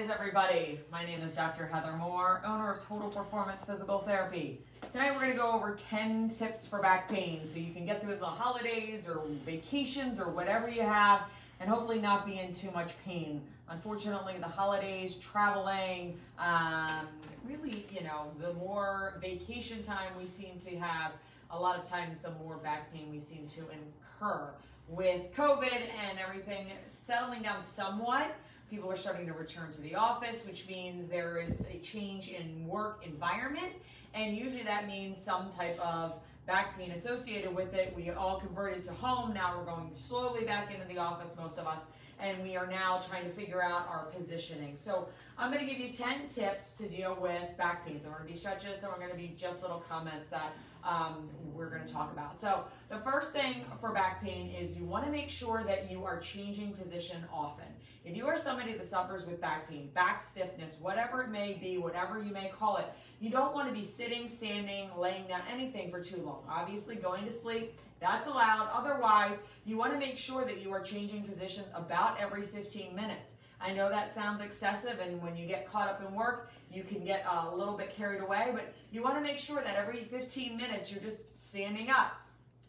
is everybody? My name is Dr. Heather Moore, owner of Total Performance Physical Therapy. Tonight we're going to go over 10 tips for back pain so you can get through the holidays or vacations or whatever you have and hopefully not be in too much pain. Unfortunately, the holidays, traveling, um, really, you know, the more vacation time we seem to have, a lot of times the more back pain we seem to incur. With COVID and everything settling down somewhat, people are starting to return to the office, which means there is a change in work environment. And usually that means some type of back pain associated with it. We all converted to home. Now we're going slowly back into the office, most of us, and we are now trying to figure out our positioning. So I'm going to give you 10 tips to deal with back pain. So we're going to be stretches, and we're going to be just little comments that um, we're going to talk about. So the first thing for back pain is you want to make sure that you are changing position often. If you are somebody that suffers with back pain, back stiffness, whatever it may be, whatever you may call it, you don't want to be sitting, standing, laying down, anything for too long. Obviously, going to sleep, that's allowed. Otherwise, you want to make sure that you are changing positions about every 15 minutes. I know that sounds excessive, and when you get caught up in work, you can get a little bit carried away, but you want to make sure that every 15 minutes you're just standing up.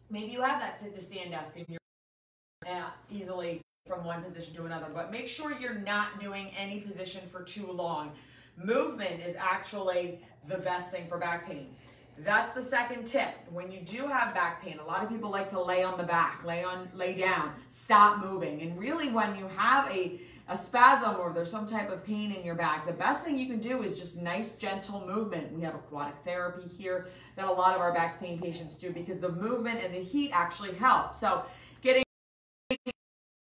Maybe you have that sit to stand desk and you're uh, easily from one position to another, but make sure you're not doing any position for too long. Movement is actually the best thing for back pain. That's the second tip. When you do have back pain, a lot of people like to lay on the back, lay on, lay down, stop moving. And really when you have a, a spasm or there's some type of pain in your back, the best thing you can do is just nice gentle movement. We have aquatic therapy here that a lot of our back pain patients do because the movement and the heat actually help. So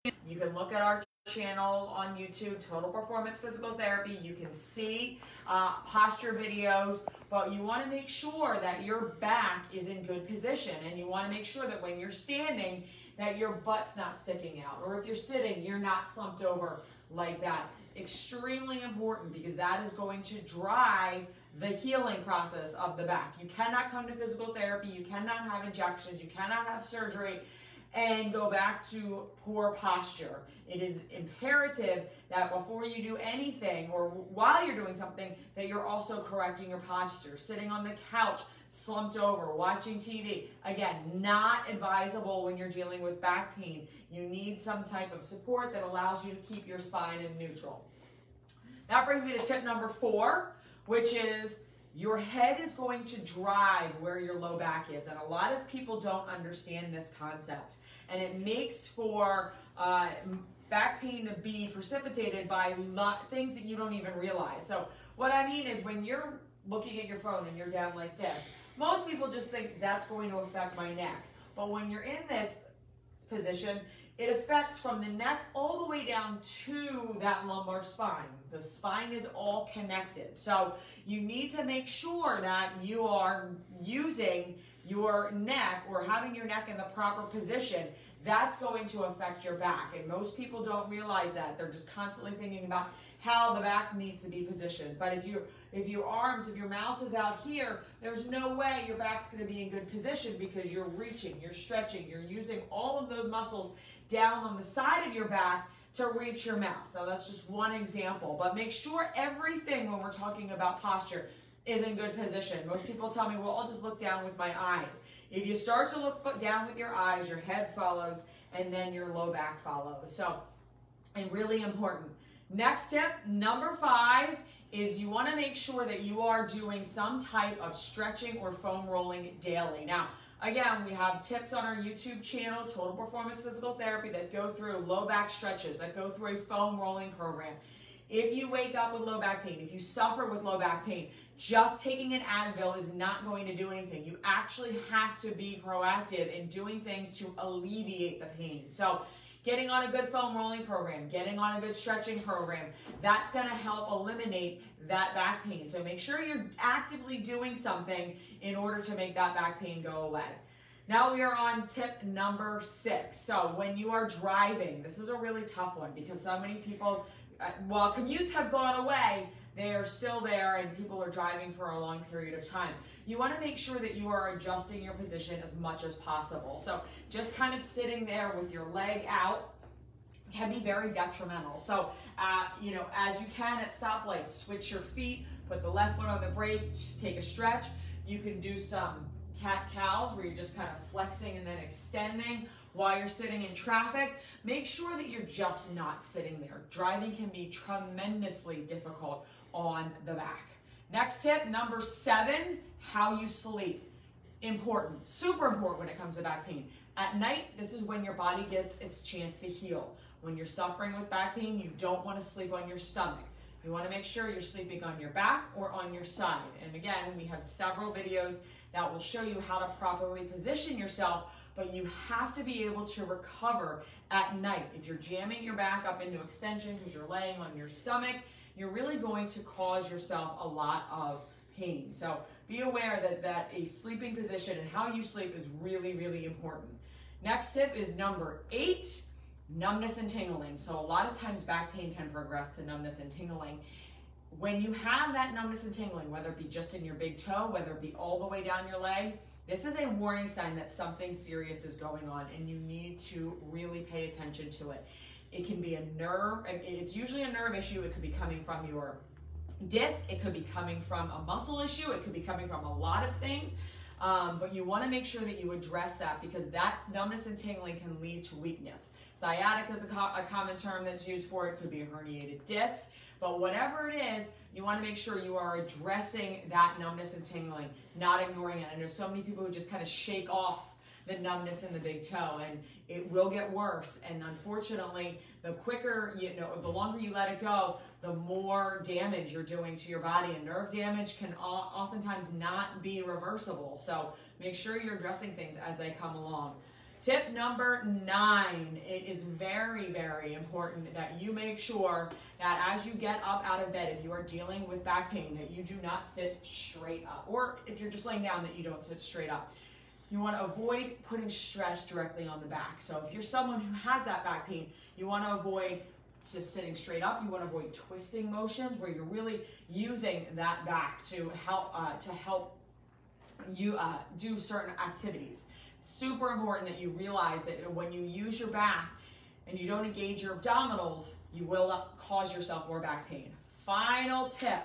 you can look at our channel on YouTube, Total Performance Physical Therapy. You can see uh, posture videos, but you want to make sure that your back is in good position and you want to make sure that when you're standing that your butt's not sticking out or if you're sitting, you're not slumped over like that. Extremely important because that is going to drive the healing process of the back. You cannot come to physical therapy, you cannot have injections, you cannot have surgery and go back to poor posture. It is imperative that before you do anything or while you're doing something that you're also correcting your posture. Sitting on the couch, slumped over, watching TV. Again, not advisable when you're dealing with back pain. You need some type of support that allows you to keep your spine in neutral. That brings me to tip number four, which is your head is going to drive where your low back is. And a lot of people don't understand this concept. And it makes for uh, back pain to be precipitated by things that you don't even realize. So what I mean is when you're looking at your phone and you're down like this, most people just think that's going to affect my neck. But when you're in this position, it affects from the neck all the way down to that lumbar spine. The spine is all connected. So you need to make sure that you are using your neck or having your neck in the proper position. That's going to affect your back. And most people don't realize that. They're just constantly thinking about how the back needs to be positioned. But if you if your arms, if your mouse is out here, there's no way your back's going to be in good position because you're reaching, you're stretching, you're using all of those muscles down on the side of your back to reach your mouth. So that's just one example. But make sure everything when we're talking about posture is in good position. Most people tell me, well, I'll just look down with my eyes. If you start to look down with your eyes, your head follows, and then your low back follows. So, and really important. Next tip, number five, is you want to make sure that you are doing some type of stretching or foam rolling daily. Now, Again, we have tips on our YouTube channel, Total Performance Physical Therapy, that go through low back stretches, that go through a foam rolling program. If you wake up with low back pain, if you suffer with low back pain, just taking an Advil is not going to do anything. You actually have to be proactive in doing things to alleviate the pain. So getting on a good foam rolling program, getting on a good stretching program, that's going to help eliminate that back pain. So make sure you're actively doing something in order to make that back pain go away. Now we are on tip number six. So when you are driving, this is a really tough one because so many people, while commutes have gone away, they are still there and people are driving for a long period of time. You want to make sure that you are adjusting your position as much as possible. So just kind of sitting there with your leg out, can be very detrimental. So, uh, you know, as you can at stoplights, switch your feet, put the left foot on the brake, take a stretch. You can do some cat cows where you're just kind of flexing and then extending while you're sitting in traffic. Make sure that you're just not sitting there. Driving can be tremendously difficult on the back. Next tip, number seven, how you sleep. Important, super important when it comes to back pain. At night, this is when your body gets its chance to heal. When you're suffering with back pain, you don't want to sleep on your stomach. You want to make sure you're sleeping on your back or on your side. And again, we have several videos that will show you how to properly position yourself, but you have to be able to recover at night. If you're jamming your back up into extension because you're laying on your stomach, you're really going to cause yourself a lot of pain. So be aware that, that a sleeping position and how you sleep is really, really important. Next tip is number eight, numbness and tingling. So a lot of times back pain can progress to numbness and tingling. When you have that numbness and tingling, whether it be just in your big toe, whether it be all the way down your leg, this is a warning sign that something serious is going on and you need to really pay attention to it. It can be a nerve, it's usually a nerve issue. It could be coming from your disc, it could be coming from a muscle issue, it could be coming from a lot of things. Um, but you want to make sure that you address that because that numbness and tingling can lead to weakness. Sciatica is a, co a common term that's used for it. Could be a herniated disc. But whatever it is, you want to make sure you are addressing that numbness and tingling, not ignoring it. I know so many people who just kind of shake off the numbness in the big toe and it will get worse and unfortunately the quicker you know the longer you let it go the more damage you're doing to your body and nerve damage can oftentimes not be reversible so make sure you're addressing things as they come along Tip number nine, it is very, very important that you make sure that as you get up out of bed, if you are dealing with back pain, that you do not sit straight up. Or if you're just laying down, that you don't sit straight up. You want to avoid putting stress directly on the back. So if you're someone who has that back pain, you want to avoid just sitting straight up. You want to avoid twisting motions where you're really using that back to help uh, to help you uh, do certain activities. Super important that you realize that when you use your back and you don't engage your abdominals, you will cause yourself more back pain. Final tip,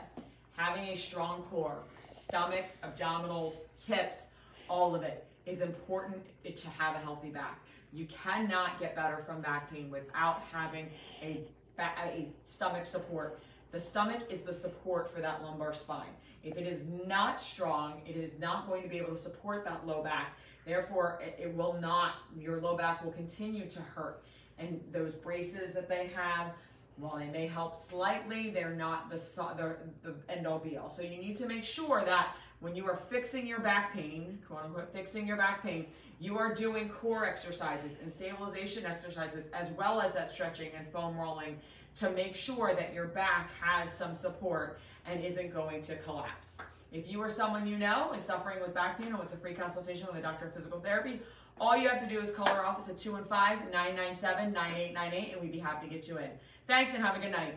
having a strong core, stomach, abdominals, hips, all of it is important to have a healthy back. You cannot get better from back pain without having a, a stomach support. The stomach is the support for that lumbar spine. If it is not strong, it is not going to be able to support that low back. Therefore, it, it will not, your low back will continue to hurt. And those braces that they have, while they may help slightly, they're not the, the, the end all be all. So you need to make sure that when you are fixing your back pain, quote unquote, fixing your back pain, you are doing core exercises and stabilization exercises as well as that stretching and foam rolling to make sure that your back has some support and isn't going to collapse. If you or someone you know is suffering with back pain and wants a free consultation with a doctor of physical therapy, all you have to do is call our office at 215-997-9898 and we'd be happy to get you in. Thanks and have a good night.